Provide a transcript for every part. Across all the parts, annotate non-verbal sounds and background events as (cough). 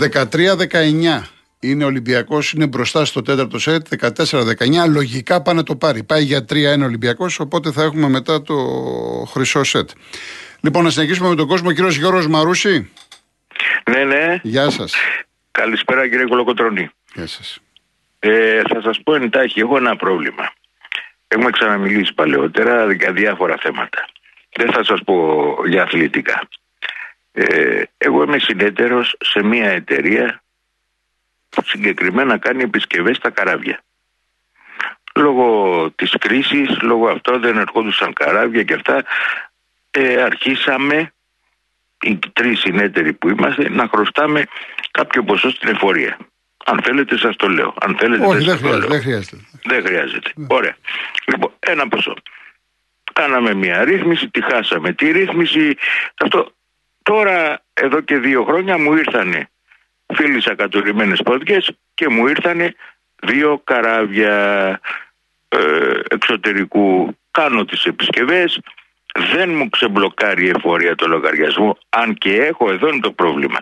13-19 είναι Ολυμπιακός, είναι μπροστά στο τέταρτο σετ. 14-19. Λογικά πάνε το πάρει. Πάει για 3-1 Ολυμπιακός, οπότε θα έχουμε μετά το χρυσό σετ. Λοιπόν, να συνεχίσουμε με τον κόσμο. Κύριος Γιώργος Μαρούση. Ναι, ναι. Γεια σας. Καλησπέρα, κύριε Κολοκοτρόνη. Γεια σας. Ε, θα σας πω εντάχει, έχω ένα πρόβλημα. Έχουμε ξαναμιλήσει παλαιότερα για διάφορα θέματα. Δεν θα σας πω για αθλητικά. Ε, εγώ είμαι συνέτερος σε μια εταιρεία που συγκεκριμένα κάνει επισκευές στα καράβια. Λόγω της κρίσης, λόγω αυτό δεν ερχόντουσαν καράβια και αυτά, ε, αρχίσαμε οι τρεις συνέτεροι που είμαστε να χρωστάμε κάποιο ποσό στην εφορία. Αν θέλετε σας το λέω. Αν θέλετε Όχι, δεν, χρειάζεται, δεν χρειάζεται. Δεν χρειάζεται. Ωραία. Λοιπόν, ένα ποσό. Κάναμε μια ρύθμιση, τη χάσαμε. Τη ρύθμιση, αυτό Τώρα εδώ και δύο χρόνια μου ήρθανε φίλοι κατουρημένες ποδιές και μου ήρθανε δύο καράβια ε, εξωτερικού. Κάνω τις επισκευές, δεν μου ξεμπλοκάρει η εφορία το λογαριασμό, αν και έχω εδώ είναι το πρόβλημα.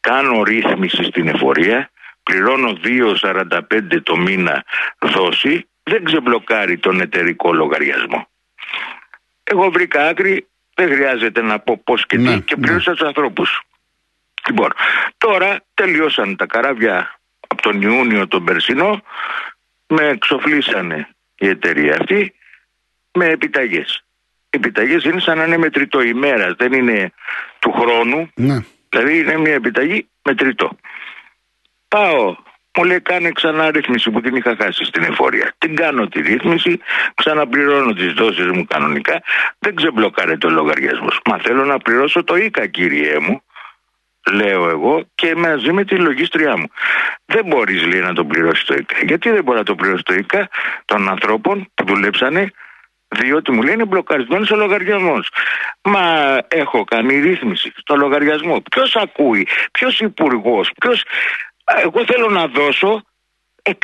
Κάνω ρύθμιση στην εφορία, πληρώνω 2,45 το μήνα δόση, δεν ξεμπλοκάρει τον εταιρικό λογαριασμό. Εγώ βρήκα άκρη, δεν χρειάζεται να πω πώς και τι ναι, και πλήρωσα ναι. τους ανθρώπους. Λοιπόν, τώρα τελειώσαν τα καράβια από τον Ιούνιο τον Περσινό, με εξοφλήσανε η εταιρεία αυτή με επιταγές. Οι επιταγές είναι σαν να είναι μετρητό ημέρας, δεν είναι του χρόνου. Ναι. Δηλαδή είναι μια επιταγή μετρητό. Πάω μου λέει κάνε ξανά ρύθμιση που την είχα χάσει στην εφορία. Την κάνω τη ρύθμιση, ξαναπληρώνω τις δόσεις μου κανονικά, δεν ξεμπλοκάρε το λογαριασμός. Μα θέλω να πληρώσω το ΙΚΑ κύριε μου, λέω εγώ και μαζί με τη λογίστριά μου. Δεν μπορείς λέει να το πληρώσεις το ΙΚΑ. Γιατί δεν μπορεί να το πληρώσει το ΙΚΑ των ανθρώπων που δουλέψανε διότι μου λένε μπλοκαρισμένος ο λογαριασμός. Μα έχω κάνει ρύθμιση στο λογαριασμό. Ποιος ακούει, ποιος υπουργός, ποιος εγώ θέλω να δώσω 60.000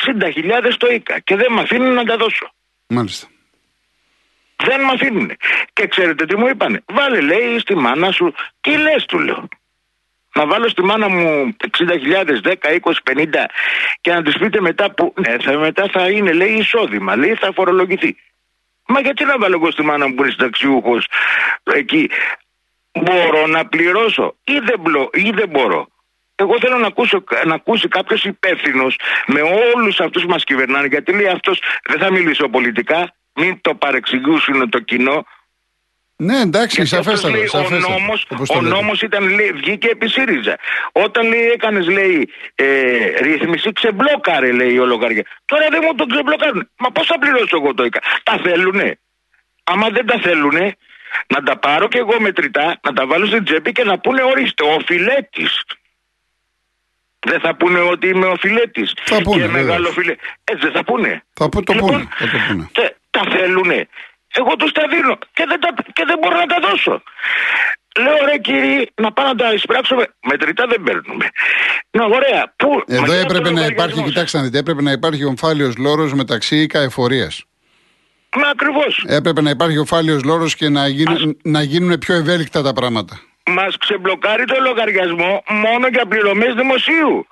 στο ΙΚΑ και δεν με αφήνουν να τα δώσω. Μάλιστα. Δεν με αφήνουν. Και ξέρετε τι μου είπανε; Βάλε λέει στη μάνα σου. Τι λες, του λέω. Να βάλω στη μάνα μου 60.000, 10, 20, 50 και να της πείτε μετά που. Ναι, θα, μετά θα είναι λέει εισόδημα. Λέει θα φορολογηθεί. Μα γιατί να βάλω εγώ στη μάνα μου που είναι συνταξιούχος εκεί. Μπορώ να πληρώσω ή δεν, ή δεν μπορώ; Εγώ θέλω να, ακούσω, να ακούσει κάποιος υπεύθυνος με όλους αυτούς που μας κυβερνάνε, γιατί λέει αυτός δεν θα μιλήσω πολιτικά, μην το παρεξηγήσουν το κοινό. Ναι, εντάξει, σαφέστατα. Ο νόμος, ο νόμος ήταν, λέει, βγήκε επί ΣΥΡΙΖΑ. Όταν λέει, έκανες, λέει, ε, ρύθμιση, ξεμπλόκαρε, λέει, ο λογαριασμός. Τώρα δεν μου τον ξεμπλοκάρουν. Μα πώς θα πληρώσω εγώ το ΙΚΑ; Τα θέλουνε. Άμα δεν τα θέλουνε, να τα πάρω κι εγώ μετρητά, να τα βάλω στην τσέπη και να πούνε ορίστε, ο φιλέτης. Δεν θα πούνε ότι είμαι ο φιλέτης. Θα πούνε. Και μεγάλο φιλέ. Έτσι δεν θα πούνε. Θα το λοιπόν, πούνε. Θα το πούνε. τα θέλουνε. Εγώ τους τα δίνω και δεν, τα, και δεν μπορώ να τα δώσω. Λέω ρε κύριε, να πάω να τα εισπράξουμε. Μετρητά δεν παίρνουμε. Να ωραία. Πού, Εδώ έπρεπε να υπάρχει, κοιτάξτε να δείτε, έπρεπε να υπάρχει ομφάλιος λόρος μεταξύ ΙΚΑ εφορίας. Μα ακριβώς. Έπρεπε να υπάρχει ομφάλιος λόρος και να, γίνουν, να γίνουν πιο ευέλικτα τα πράγματα μας ξεμπλοκάρει το λογαριασμό μόνο για πληρωμές δημοσίου.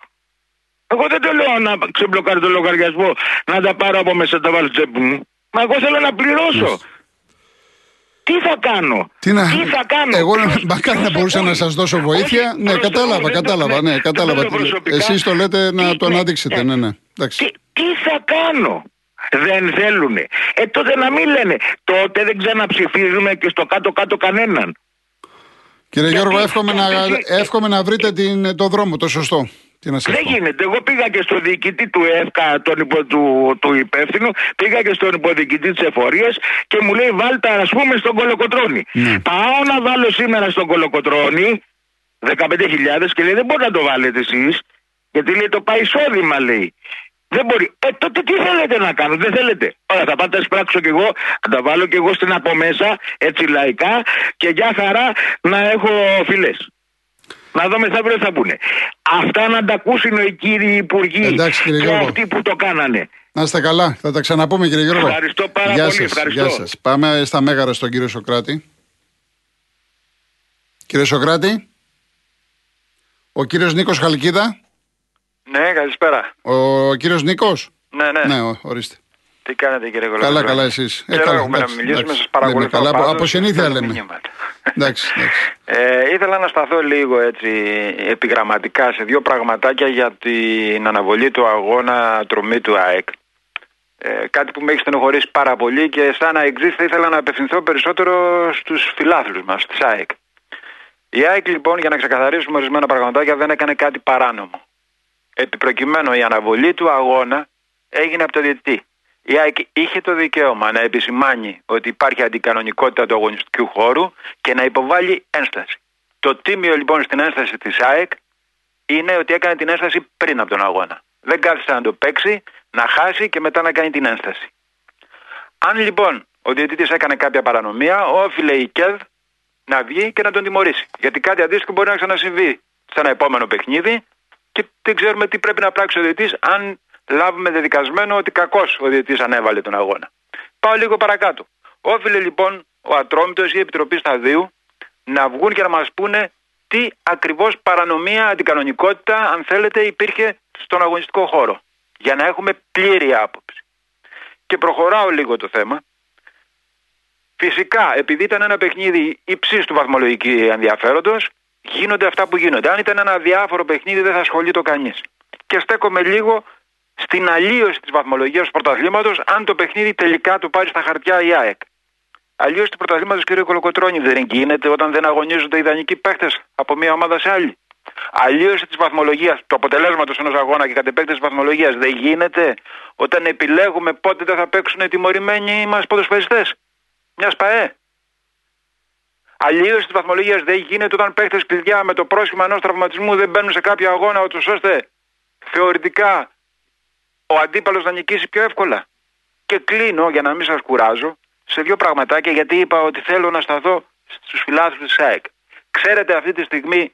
Εγώ δεν το λέω να ξεμπλοκάρει το λογαριασμό, να τα πάρω από μέσα, τα βάλω τσέπη μου. Μα εγώ θέλω να πληρώσω. Τι θα κάνω, τι, να... τι θα κάνω; Εγώ μακάρι να μπορούσα να σας δώσω βοήθεια. ναι, κατάλαβα, κατάλαβα. Ναι, κατάλαβα. Εσείς το λέτε να το αναδείξετε. Ναι, ναι. Τι, τι θα κάνω; Δεν θέλουνε. Ε, τότε να μην λένε. Τότε δεν ξαναψηφίζουμε και στο κάτω-κάτω κανέναν. Κύριε Γιώργο, εύχομαι να, εύχομαι να βρείτε την, το δρόμο, το σωστό. Τι να σε Δεν πω. γίνεται. Εγώ πήγα και στο διοικητή του ΕΦΚΑ, τον υπο, του, του υπεύθυνου, πήγα και στον υποδιοικητή της εφορίας και μου λέει βάλτε ας πούμε στον Κολοκοτρόνη. Ναι. Πάω να βάλω σήμερα στον Κολοκοτρόνη 15.000 και λέει δεν μπορεί να το βάλετε εσείς. Γιατί λέει το πάει εισόδημα λέει. Δεν μπορεί. Ε, τότε τι θέλετε να κάνω, δεν θέλετε. Ωραία, θα πάτε να σπράξω κι εγώ, θα τα βάλω κι εγώ στην από μέσα, έτσι λαϊκά, και για χαρά να έχω φιλέ. Να δω μεθαύριο τι θα πούνε. Αυτά να τα ακούσουν οι κύριοι υπουργοί Εντάξει, κύριε και Γιώργο. αυτοί που το κάνανε. Να είστε καλά. Θα τα ξαναπούμε, κύριε Γιώργο. Ευχαριστώ πάρα γεια πολύ, Σας, ευχαριστώ. Γεια σας. Πάμε στα μέγαρα στον κύριο Σοκράτη. Κύριε Σοκράτη. Ο κύριος Νίκος Χαλκίδα. Ναι, καλησπέρα. Ο κύριος Νίκος; Ναι, ναι. Ναι, ο- ορίστε. Τι κάνετε κύριε Καλά, Κολοκοτρώνη. καλά εσείς. Ε, Καιρό καλά, έχουμε να εντάξει, μιλήσουμε, εντάξει. σας παρακολουθώ Λέμε καλά, από- πάντως, από συνήθεια στέλνω λέμε. μηνύματα. Εντάξει, εντάξει. Ε, ήθελα να σταθώ λίγο έτσι επιγραμματικά σε δύο πραγματάκια για την αναβολή του αγώνα τρομή του ΑΕΚ. Ε, κάτι που με έχει στενοχωρήσει πάρα πολύ και σαν να θα ήθελα να απευθυνθώ περισσότερο στους φιλάθλους μας, της ΑΕΚ. Η ΑΕΚ λοιπόν για να ξεκαθαρίσουμε ορισμένα πραγματάκια δεν έκανε κάτι παράνομο. Επί προκειμένου η αναβολή του αγώνα έγινε από το διαιτητή. Η ΑΕΚ είχε το δικαίωμα να επισημάνει ότι υπάρχει αντικανονικότητα του αγωνιστικού χώρου και να υποβάλει ένσταση. Το τίμιο λοιπόν στην ένσταση της ΑΕΚ είναι ότι έκανε την ένσταση πριν από τον αγώνα. Δεν κάθισε να το παίξει, να χάσει και μετά να κάνει την ένσταση. Αν λοιπόν ο διαιτητής έκανε κάποια παρανομία, όφιλε η ΚΕΔ να βγει και να τον τιμωρήσει. Γιατί κάτι αντίστοιχο μπορεί να ξανασυμβεί σε ένα επόμενο παιχνίδι και δεν ξέρουμε τι πρέπει να πράξει ο διαιτητής αν λάβουμε δεδικασμένο ότι κακώς ο διαιτητής ανέβαλε τον αγώνα. Πάω λίγο παρακάτω. Όφιλε λοιπόν ο Ατρόμητος ή η Επιτροπή Σταδίου να βγουν και να μας πούνε τι ακριβώς παρανομία, αντικανονικότητα, αν θέλετε, υπήρχε στον αγωνιστικό χώρο. Για να έχουμε πλήρη άποψη. Και προχωράω λίγο το θέμα. Φυσικά, επειδή ήταν ένα παιχνίδι υψής του βαθμολογικού ενδιαφέροντος, γίνονται αυτά που γίνονται. Αν ήταν ένα αδιάφορο παιχνίδι, δεν θα ασχολεί το κανείς. Και στέκομαι λίγο στην αλλίωση της βαθμολογίας του πρωταθλήματος, αν το παιχνίδι τελικά το πάρει στα χαρτιά η ΑΕΚ. Αλλίωση του πρωταθλήματος, κύριε Κολοκοτρόνη, δεν γίνεται όταν δεν αγωνίζονται οι ιδανικοί παίχτε από μία ομάδα σε άλλη. Αλλίωση της βαθμολογίας, του αποτελέσματος ενός αγώνα και κατ' επέκταση βαθμολογίας δεν γίνεται όταν επιλέγουμε πότε δεν θα παίξουν οι τιμωρημένοι μας ποδοσφαιριστές. Μιας ΠαΕ. Αλλίωση της βαθμολογίας δεν γίνεται όταν παίχτες κλειδιά με το πρόσχημα ενός τραυματισμού δεν μπαίνουν σε κάποιο αγώνα, ούτως ώστε θεωρητικά ο αντίπαλος να νικήσει πιο εύκολα. Και κλείνω για να μην σας κουράζω σε δύο πραγματάκια γιατί είπα ότι θέλω να σταθώ στους φιλάθλους της ΑΕΚ. Ξέρετε, αυτή τη στιγμή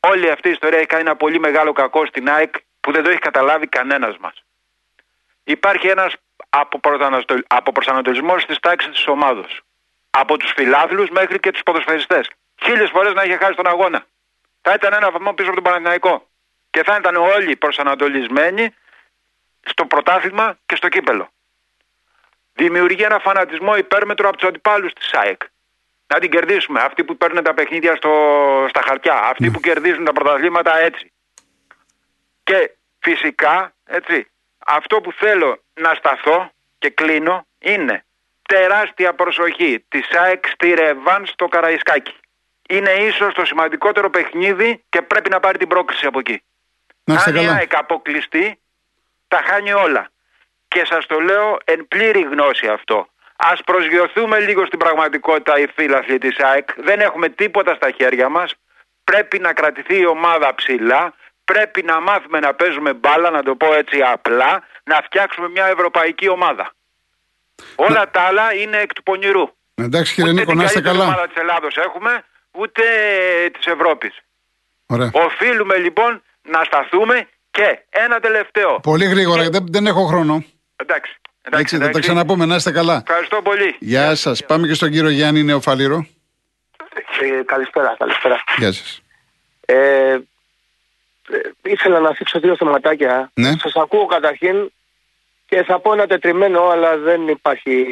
όλη αυτή η ιστορία έχει κάνει ένα πολύ μεγάλο κακό στην ΑΕΚ που δεν το έχει καταλάβει κανένας μας. Υπάρχει ένας αποπροσανατολισμός της τάξης της ομάδος. Από τους φιλάθλους μέχρι και τους ποδοσφαιριστές. Χίλιες φορές να είχε χάσει τον αγώνα. Θα ήταν ένα βαθμό πίσω από τον Παναθηναϊκό. Και θα ήταν όλοι προσανατολισμένοι στο πρωτάθλημα και στο κύπελο. Δημιουργεί ένα φανατισμό υπέρμετρο από τους αντιπάλους της ΑΕΚ. Να την κερδίσουμε. Αυτοί που παίρνουν τα παιχνίδια στο, στα χαρτιά. Αυτοί που κερδίζουν τα πρωταθλήματα έτσι. Και φυσικά, έτσι, αυτό που θέλω να σταθώ και κλείνω είναι τεράστια προσοχή της ΑΕΚ στη Ρεβάν στο Καραϊσκάκι. Είναι ίσως το σημαντικότερο παιχνίδι και πρέπει να πάρει την πρόκληση από εκεί. Να είστε Αν η καλά. ΑΕΚ αποκλειστεί, τα χάνει όλα. Και σας το λέω εν πλήρη γνώση αυτό. Ας προσγειωθούμε λίγο στην πραγματικότητα οι φίλαθλοι της ΑΕΚ. Δεν έχουμε τίποτα στα χέρια μας. Πρέπει να κρατηθεί η ομάδα ψηλά. Πρέπει να μάθουμε να παίζουμε μπάλα, να το πω έτσι απλά. Να φτιάξουμε μια ευρωπαϊκή ομάδα. Όλα τα άλλα είναι εκ του πονηρού. Εντάξει κύριε ούτε Νίκο, την να είστε καλύτερη καλά. ομάδα της Ελλάδος έχουμε, ούτε της Ευρώπης. Ωραία. Οφείλουμε λοιπόν να σταθούμε και ένα τελευταίο. Πολύ γρήγορα, δεν, δεν έχω χρόνο. Εντάξει. εντάξει, Έτσι, θα τα εντάξει. ξαναπούμε, να είστε καλά. Ευχαριστώ πολύ. Γεια σας. Πάμε και στον κύριο Γιάννη Νεοφαλήρο. Ε, καλησπέρα, καλησπέρα. Γεια σας. Ε, ε, ήθελα να θίξω δύο θεματάκια. Ναι. Σας ακούω καταρχήν και θα πω ένα τετριμένο, αλλά δεν υπάρχει.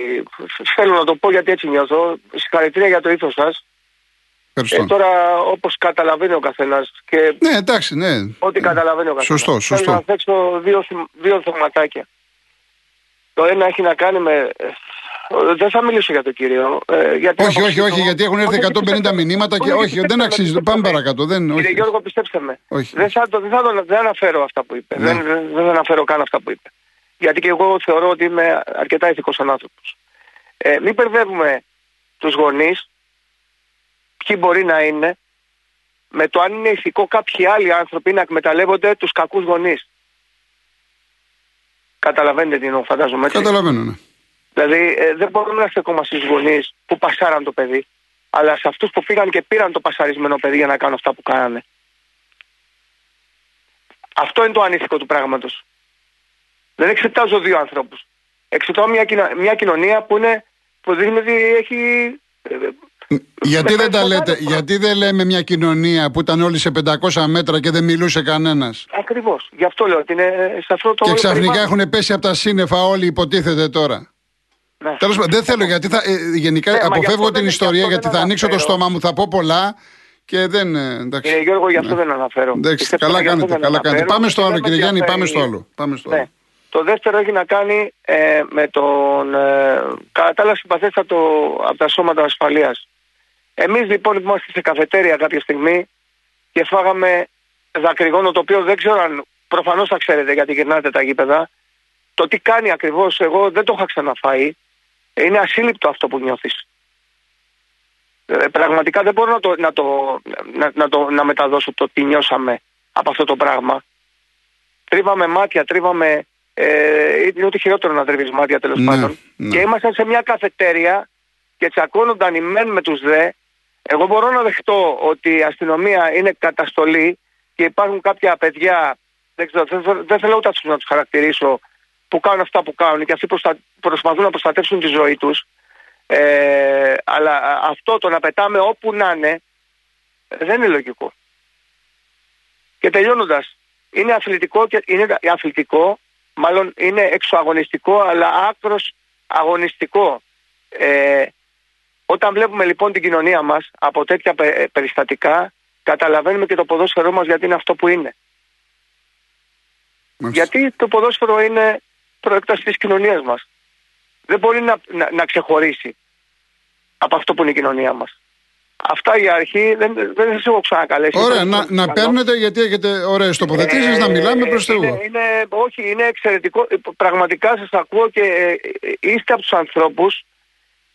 Θέλω να το πω γιατί έτσι νιώθω. Συγχαρητήρια για το ήθος σας. Ευχαριστώ. Ε, τώρα, όπως καταλαβαίνει ο καθένας και Ναι, εντάξει, ναι. ό,τι καταλαβαίνει ο καθένας. Σωστό, σωστό. Θέλω να θίξω δύο, συμ- δύο θεματάκια. Το ένα έχει να κάνει με, ε, δεν θα μιλήσω για το κύριο. Ε, γιατί Όχι, όχι, αποκτήσω- όχι, γιατί έχουν έρθει Όχι, 150 πιστέψτε με. μηνύματα και Όχι, όχι, δεν πιστέψτε με, αξίζει. πιστέψτε Πάμε με. παρακάτω. Δεν, Κύριε όχι. Γιώργο, πιστέψτε με. Όχι. Δεν θα, το, δεν, θα το, δεν αναφέρω αυτά που είπε. Ναι. Δεν, δεν, δεν αναφέρω καν αυτά που είπε. Γιατί και εγώ θεωρώ ότι είμαι αρκετά ηθικός σαν άνθρωπος. Ε, μην μπερδεύουμε τους γονείς, ποιοι μπορεί να είναι, με το αν είναι ηθικό κάποιοι άλλοι άνθρωποι να εκμεταλλεύονται τους κακούς γονείς. Καταλαβαίνετε τι εννοώ, φαντάζομαι έτσι. Καταλαβαίνω, ναι. Δηλαδή ε, δεν μπορούμε να στεκόμαστε στους γονείς που πασάραν το παιδί, αλλά σε αυτούς που πήγαν και πήραν το πασαρισμένο παιδί για να κάνουν αυτά που κάνανε. Αυτό είναι το ανήθικο του πράγματος. Δεν εξετάζω δύο ανθρώπους. Εξετάζω μια, κοινο- μια κοινωνία που, είναι, που δείχνει ότι έχει... ε, Γιατί με δεν τα μεγάλο λέτε, πράγμα. γιατί δεν λέμε μια κοινωνία που ήταν όλοι σε 500 μέτρα και δεν μιλούσε κανένας; Ακριβώς. Γι' αυτό λέω ότι είναι σε αυτό το Και ξαφνικά περιβάλλον. έχουν πέσει από τα σύννεφα όλοι, υποτίθεται τώρα. Ναι. Τέλος πάντων, δεν θέλω γιατί θα, ε, γενικά Ναι, μα γι' αποφεύγω αυτό την δεν- ιστορία γι' αυτό γιατί δεν θα ανοίξω το αναφέρω. στόμα μου, θα πω πολλά και δεν. ε, εντάξει. Κύριε Γιώργο, γι' αυτό δεν αναφέρω. Εντάξει, Πιστέψτε καλά με, γι' αυτό κάνετε, δεν καλά κάνετε. αναφέρω. Πάμε στο Και άλλο, δεν με κύριε Γιάννη, πάμε ενδιαφέρει. στο άλλο. Πάμε στο Ναι. άλλο. Το δεύτερο έχει να κάνει ε, με τον ε, κατά τα άλλα συμπαθέστατο από τα σώματα ασφαλείας. Εμείς λοιπόν είμαστε σε καφετέρια κάποια στιγμή και φάγαμε δακρυγόνο το οποίο δεν ξέρω αν προφανώς θα ξέρετε γιατί γυρνάτε τα γήπεδα. Το τι κάνει ακριβώς εγώ δεν το είχα ξαναφάει. Είναι ασύλληπτο αυτό που νιώθεις. Ε, πραγματικά δεν μπορώ να, το, να, το, να, να, το, να μεταδώσω το τι νιώσαμε από αυτό το πράγμα. Τρίβαμε μάτια, τρίβαμε. Ε, είναι ό,τι χειρότερο να τρίβεις μάτια τέλος Ναι, πάντων. ναι. Και ήμασταν σε μια καφετέρια και τσακώνονταν οι μεν με τους δε. Εγώ μπορώ να δεχτώ ότι η αστυνομία είναι καταστολή και υπάρχουν κάποια παιδιά, δεν, ξέρω, δεν, θε- δεν θέλω ούτε αυτούς να τους χαρακτηρίσω, που κάνουν αυτά που κάνουν και αυτοί προστα... προσπαθούν να προστατεύσουν τη ζωή τους. Ε, αλλά α, αυτό το να πετάμε όπου να είναι ε, δεν είναι λογικό. Και τελειώνοντας, είναι αθλητικό, και είναι αθλητικό, μάλλον είναι εξωαγωνιστικό, αλλά άκρος αγωνιστικό. Ε, όταν βλέπουμε λοιπόν την κοινωνία μας από τέτοια πε- ε, περιστατικά, καταλαβαίνουμε και το ποδόσφαιρό μας γιατί είναι αυτό που είναι. Μάλιστα. Γιατί το ποδόσφαιρο είναι προέκταση της κοινωνίας μας. Δεν μπορεί να, να, να ξεχωρίσει από αυτό που είναι η κοινωνία μας. Αυτά η αρχή δεν, δεν σας έχω ξανακαλέσει. Ωραία, Δεν να, σας να καλώ. παίρνετε γιατί έχετε ωραίες τοποθετήσεις, Ε, να μιλάμε προς Θεού. Είναι, είναι, όχι, είναι εξαιρετικό. Ε, Πραγματικά σας ακούω και ε, ε, είστε από τους ανθρώπους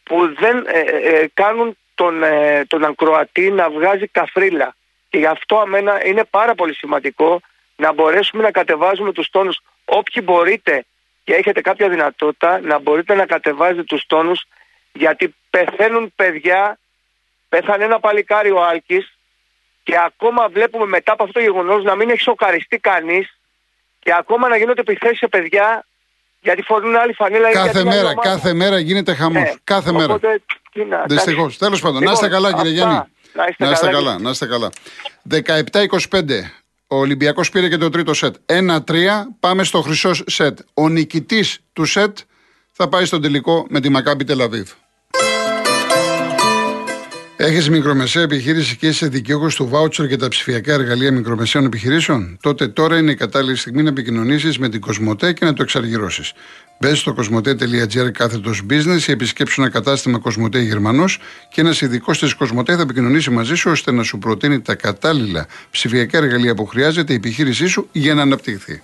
που δεν ε, ε, κάνουν τον, ε, τον ακροατή να βγάζει καφρίλα. Και γι' αυτό αμένα είναι πάρα πολύ σημαντικό να μπορέσουμε να κατεβάζουμε τους τόνους. Όποιοι μπορείτε και έχετε κάποια δυνατότητα να μπορείτε να κατεβάζετε τους τόνους γιατί πεθαίνουν παιδιά, πέθανε ένα παλικάρι ο Άλκης και ακόμα βλέπουμε μετά από αυτό το γεγονός να μην έχει σοκαριστεί κανείς και ακόμα να γίνονται επιθέσεις σε παιδιά γιατί φορούν άλλη φανέλα ή Κάθε γιατί είναι άλλη μέρα, ομάδα. κάθε μέρα γίνεται χαμός. Ναι. Κάθε μέρα. Οπότε, τι να- Δυστυχώς. εντάξει. Τέλος πάντων, να Λοιπόν, είστε καλά, κύριε αυτά. Γιάννη. Να είστε, Να είστε καλά. καλά, να είστε καλά. 17-25. Ο Ολυμπιακός πήρε και το τρίτο σετ. 1-3. Πάμε στο χρυσό σετ. Ο νικητής του σετ θα πάει στον τελικό με τη Μακάμπι Τελαβίβ. Έχεις μικρομεσαία επιχείρηση και είσαι δικαιούχος του βάουτσερ και τα ψηφιακά εργαλεία μικρομεσαίων επιχειρήσεων; Τότε τώρα είναι η κατάλληλη στιγμή να επικοινωνήσεις με την Κοσμοτέ και να το εξαργυρώσεις. Μπες στο κοσμοτέ.gr κάθετος business ή επισκέψου ένα κατάστημα Κοσμοτέ Γερμανός και ένας ειδικός της Κοσμοτέ θα επικοινωνήσει μαζί σου ώστε να σου προτείνει τα κατάλληλα ψηφιακά εργαλεία που χρειάζεται η επιχείρησή σου για να αναπτυχθεί.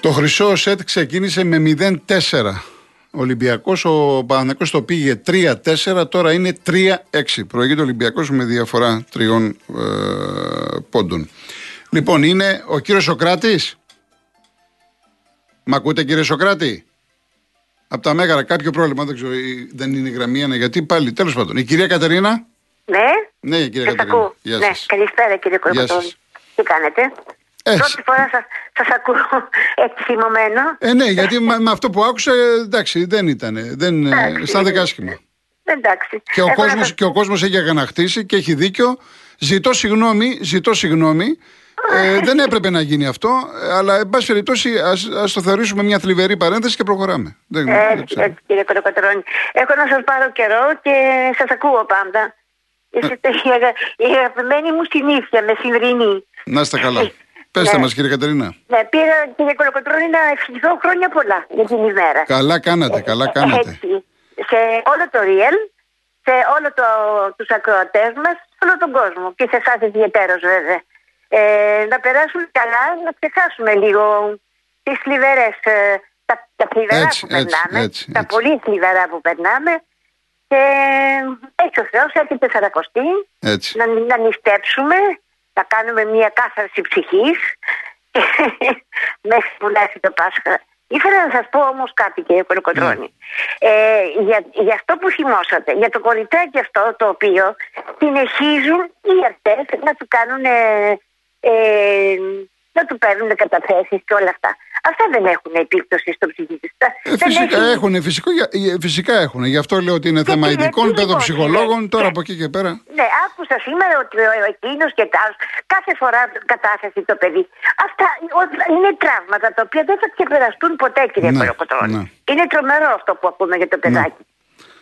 Το χρυσό σετ ξεκίνησε με 0-4. Ο Ολυμπιακός, ο Παναθηναϊκός το πήγε 3-4, τώρα είναι 3-6. Προηγείται ο Ολυμπιακός με διαφορά τριών ε, πόντων. Λοιπόν, είναι ο κύριος Σοκράτης. Μ' ακούτε, κύριε Σοκράτη; Από τα Μέγαρα, κάποιο πρόβλημα, δεν ξέρω, ή δεν είναι η γραμμή, ένα, γιατί πάλι. Τέλος πάντων, η κυρία Κατερίνα; Ναι, Ναι, κυρία σας Κατερίνα. ακούω. Γεια ναι, σας. καλησπέρα κύριε Γεια Κορπατώνη. σας. Τι κάνετε; Ε, Πρώτη φορά σας, σας ακούω (laughs) έτσι θυμωμένο. Ε, ναι, γιατί με, με αυτό που άκουσα, εντάξει, δεν ήταν. Δεν, ε, Εντάξει. σαν δεκάσχημα. Εντάξει. Και ο, Έχω να κόσμος, σας- και ο κόσμος έχει αγανακτήσει και έχει δίκιο. Ζητώ συγγνώμη, ζητώ συγγνώμη. Ε, δεν έπρεπε να γίνει αυτό, ε, αλλά εν πάση περιπτώσει ας, ας το θεωρήσουμε μια θλιβερή παρένθεση και προχωράμε. Δεν, δεν Έτσι, ξέρω. έτσι κύριε Κοροπατρώνη. Έχω να σας πάρω καιρό και σας ακούω πάντα. Είστε η, αγα... η αγαπημένη μου συνήθεια, μεσημβρινή. Να είστε καλά. Πέστε Ναι. μας, κύριε Κατερίνα. Ναι, πήρα κύριε Κολοκοτρώνη να ευχηθώ χρόνια πολλά για την ημέρα. Καλά κάνατε, καλά κάνατε. Έτσι, σε όλο το Real, σε όλο το, τους ακροατές μας, σε όλο τον κόσμο και σε εσάς ιδιαίτερος βέβαια. Ε, να περάσουν καλά, να ξεχάσουμε λίγο τις θλιβερές, ε, τα, τα θλιβερά Έτσι, που έτσι, περνάμε, έτσι, τα έτσι. πολύ θλιβερά που περνάμε και έτσι ο Θεός έρχεται σαρακοστή, Έτσι. να, να νηστέψουμε, να κάνουμε μια κάθαρση ψυχής (laughs) μέχρι που να έρθει το Πάσχα. Ήθελα να σας πω όμως κάτι κύριε Κολοκοτρώνη. Ε, για, για αυτό που θυμόσατε, για το κοριτσάκι αυτό το οποίο συνεχίζουν οι αρτές να του κάνουν ε, ε, να του παίρνουν καταθέσεις και όλα αυτά. Αυτά δεν έχουν επίπτωση στο ψυχή της. Ε, Δεν φυσικά έχει- έχουν, φυσικό, ε, φυσικά έχουν. Γι' αυτό λέω ότι είναι θέμα τι- ειδικών τι παιδοψυχολόγων. λοιπόν, Τώρα ναι. από εκεί και πέρα. Ναι, άκουσα σήμερα ότι ο εκείνος και τα κάθε φορά κατάθεση το παιδί. Αυτά ο- είναι τραύματα τα οποία δεν θα ξεπεραστούν ποτέ, κύριε Ναι, Κολοκοτρώνη. ναι. Είναι τρομερό αυτό που ακούμε για το παιδάκι.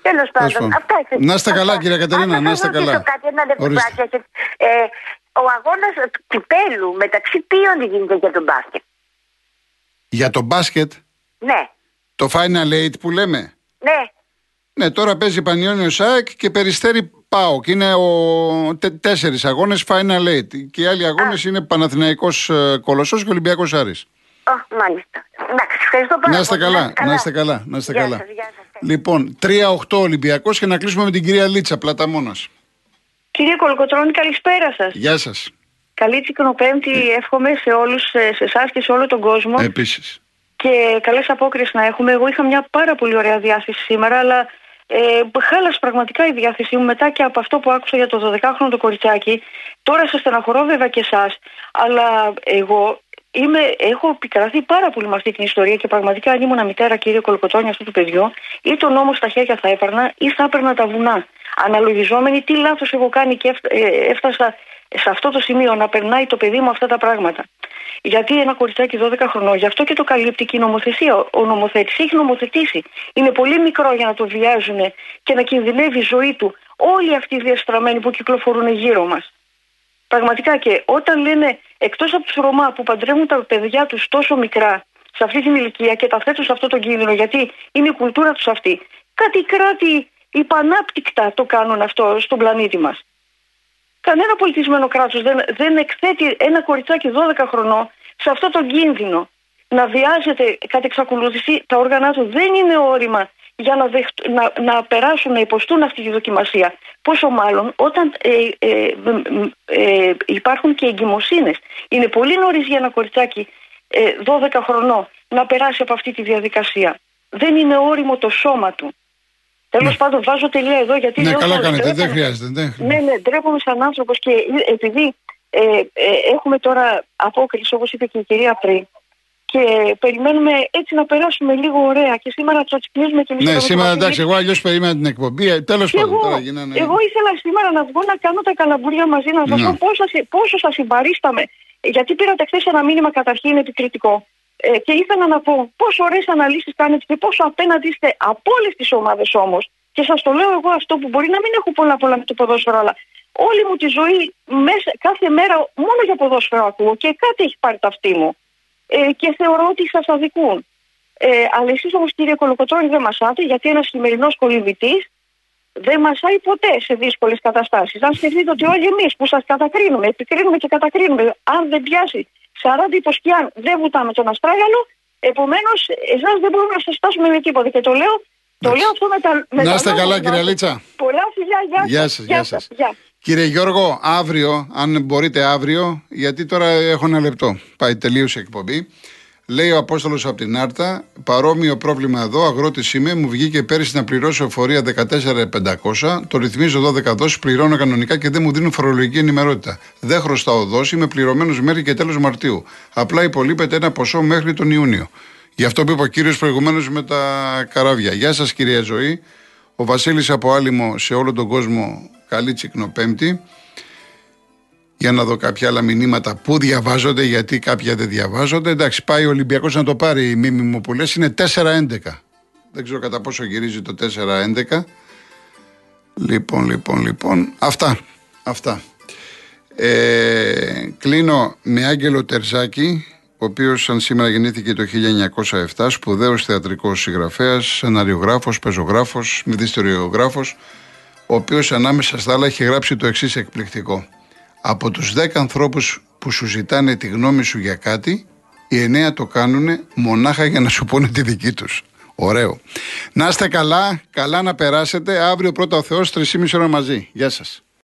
Τέλος πάντων, πάντων. αυτά ήθελα- Να είστε καλά, αυτά. κυρία Κατερίνα, Αν να σας είστε ρωτήσω καλά. Κάτι, ένα λεπτάκι, Ορίστε. έχετε. ε, ο αγώνας του κυπέλου μεταξύ ποιων γίνεται για τον μπάσκετ; Για το μπάσκετ, Ναι, το Final Eight που λέμε; ναι. Ναι, τώρα παίζει Πανιόνιο ΣΑΕΚ και Περιστέρη ΠΑΟΚ. Είναι ο τε, τέσσερις αγώνες Final Eight. Και οι άλλοι αγώνες είναι Παναθηναϊκός ε, Κολοσσός και Ολυμπιακός Άρης. Ω, μάλιστα. Εντάξει, ευχαριστώ πάρα Να είστε πολύ. καλά, να είστε καλά, να είστε Γεια καλά. σας, γεια σας. Λοιπόν, 3-8 Ολυμπιακός και να κλείσουμε με την κυρία Λίτσα, Πλαταμόνας. Κύριε Κολοκοτρώνη, καλησπέρα σας. Γεια σας. Καλή τσικνοπέμπτη, εύχομαι σε όλους, σε εσάς και σε όλο τον κόσμο. Επίσης. Και καλές απόκριες να έχουμε. Εγώ είχα μια πάρα πολύ ωραία διάθεση σήμερα, αλλά ε, χάλασε πραγματικά η διάθεσή μου μετά και από αυτό που άκουσα για το 12χρονο το κοριτσάκι. Τώρα σας στεναχωρώ βέβαια και εσάς, αλλά εγώ είμαι, έχω επικραθεί πάρα πολύ με αυτή την ιστορία και πραγματικά αν ήμουν μητέρα, κύριε Κολοκοτρώνη, αυτού του παιδιού, ή τον νόμο στα χέρια θα έπαιρνα ή θα έπαιρνα τα βουνά. Αναλογιζόμενοι τι λάθος έχω κάνει και έφ- ε, έφτασα σε αυτό το σημείο να περνάει το παιδί μου αυτά τα πράγματα. Γιατί ένα κοριτσάκι 12 χρονών, γι' αυτό και το καλύπτει και η νομοθεσία. Ο νομοθέτης έχει νομοθετήσει. Είναι πολύ μικρό για να το βιάζουν και να κινδυνεύει η ζωή του. Όλοι αυτοί οι διαστραμμένοι που κυκλοφορούν γύρω μας. Πραγματικά και όταν λένε εκτός από τους Ρωμά που παντρεύουν τα παιδιά τους τόσο μικρά σε αυτή την ηλικία και τα θέτουν σε αυτό τον κίνδυνο γιατί είναι η κουλτούρα τους αυτή. Κάτι κράτη υπανάπτυκτα το κάνουν αυτό στον πλανήτη μας. Κανένα πολιτισμένο κράτος δεν, δεν εκθέτει ένα κοριτσάκι 12 χρονών σε αυτό τον κίνδυνο. Να βιάζεται κατ' εξακολούθηση τα όργανα του δεν είναι όρημα για να, δεχτ- να, να περάσουν, να υποστούν αυτή τη δοκιμασία. Πόσο μάλλον όταν ε, ε, μ, μ, ε, υπάρχουν και εγκυμοσύνες. Είναι πολύ νωρίς για ένα κοριτσάκι ε, 12 χρονών να περάσει από αυτή τη διαδικασία. Δεν είναι όριμο το σώμα του. Τέλος πάντων βάζω τελεία εδώ γιατί... Ναι, λέω καλά ότι κάνετε, δεν ντρέπομαι. χρειάζεται. Δεν... Ναι, ναι, ντρέπομαι σαν άνθρωπος και επειδή ε, ε, έχουμε τώρα απόκριση, όπως είπε και η κυρία πριν, και περιμένουμε έτσι να περάσουμε λίγο ωραία. Και σήμερα το τσιπνίζουμε και εμείς. Ναι, σήμερα εντάξει, εγώ αλλιώς περίμενα την εκπομπή. Τέλος Και πάντων, εγώ, τώρα γίνανε. εγώ ήθελα σήμερα να βγω να κάνω τα καλαμπούρια μαζί να σας Ναι. πω πόσο, σα- πόσο σας συμπαρίσταμε. Γιατί πήρατε χθες ένα μήνυμα καταρχήν επικριτικό. Ε, και ήθελα να πω πόσο ωραίες αναλύσεις κάνετε και πόσο απέναντι είστε από όλες τις ομάδες όμως. Και σας το λέω εγώ αυτό που μπορεί να μην έχω πολλά πολλά με το ποδόσφαιρο, αλλά όλη μου τη ζωή μέσα, κάθε μέρα μόνο για ποδόσφαιρο ακούω και κάτι έχει πάρει τα αυτή μου. Ε, και θεωρώ ότι σας αδικούν. Ε, αλλά εσείς όμως, κύριε Κολοκοτρόνη, δεν μασάτε, γιατί ένας χειμερινός κολυμβητή δεν μασάει ποτέ σε δύσκολες καταστάσεις. Αν σκεφτείτε ότι όλοι εμείς που σας κατακρίνουμε, επικρίνουμε και κατακρίνουμε, αν δεν πιάσει 40 υποσκιάν, δεν βουτάμε τον αστράγαλο, επομένως εσάς δεν μπορούμε να σας φτάσουμε με τίποτα. Και το λέω, το λέω αυτό με τα. Με Να τα είστε λόγια καλά, μου. κυρία Λίτσα. Πολλά φιλιά, γεια, Γεια σας. σας, γεια σας. Γεια. Κύριε Γιώργο, αύριο, αν μπορείτε αύριο, γιατί τώρα έχω ένα λεπτό. Πάει τελείωσε η εκπομπή. Λέει ο Απόστολος από την Άρτα, παρόμοιο πρόβλημα εδώ, αγρότης είμαι, μου βγήκε πέρυσι να πληρώσω εφορία 14.500, το ρυθμίζω 12 δόσεις, πληρώνω κανονικά και δεν μου δίνουν φορολογική ενημερότητα. Δεν χρωστάω δόση, είμαι πληρωμένος μέχρι και τέλος Μαρτίου. Απλά υπολείπεται ένα ποσό μέχρι τον Ιούνιο. Γι' αυτό που είπε ο κύριος προηγουμένως με τα καράβια. Γεια σας, κυρία Ζωή. Ο Βασίλης από Άλυμο σε όλο τον κόσμο, καλή τσικνοπέμπτη. Για να δω κάποια άλλα μηνύματα που διαβάζονται, γιατί κάποια δεν διαβάζονται. Εντάξει, πάει ο Ολυμπιακός να το πάρει η μίμη μου που λες. Είναι 4-11. Δεν ξέρω κατά πόσο γυρίζει το 4-11. Λοιπόν, λοιπόν, λοιπόν. Αυτά. Αυτά. Ε, κλείνω με Άγγελο Τερζάκη, ο οποίος αν σήμερα γεννήθηκε το 1907, σπουδαίος θεατρικός συγγραφέας, σεναριογράφος, πεζογράφος, μυθιστοριογράφο, ο οποίος ανάμεσα στα άλλα έχει γράψει το εξής εκπληκτικό. Από τους 10 ανθρώπους που σου ζητάνε τη γνώμη σου για κάτι, οι 9 το κάνουν μονάχα για να σου πούνε τη δική τους. Ωραίο. Να είστε καλά, καλά να περάσετε. Αύριο πρώτα ο Θεός, 3,5 ώρα μαζί. Γεια σας.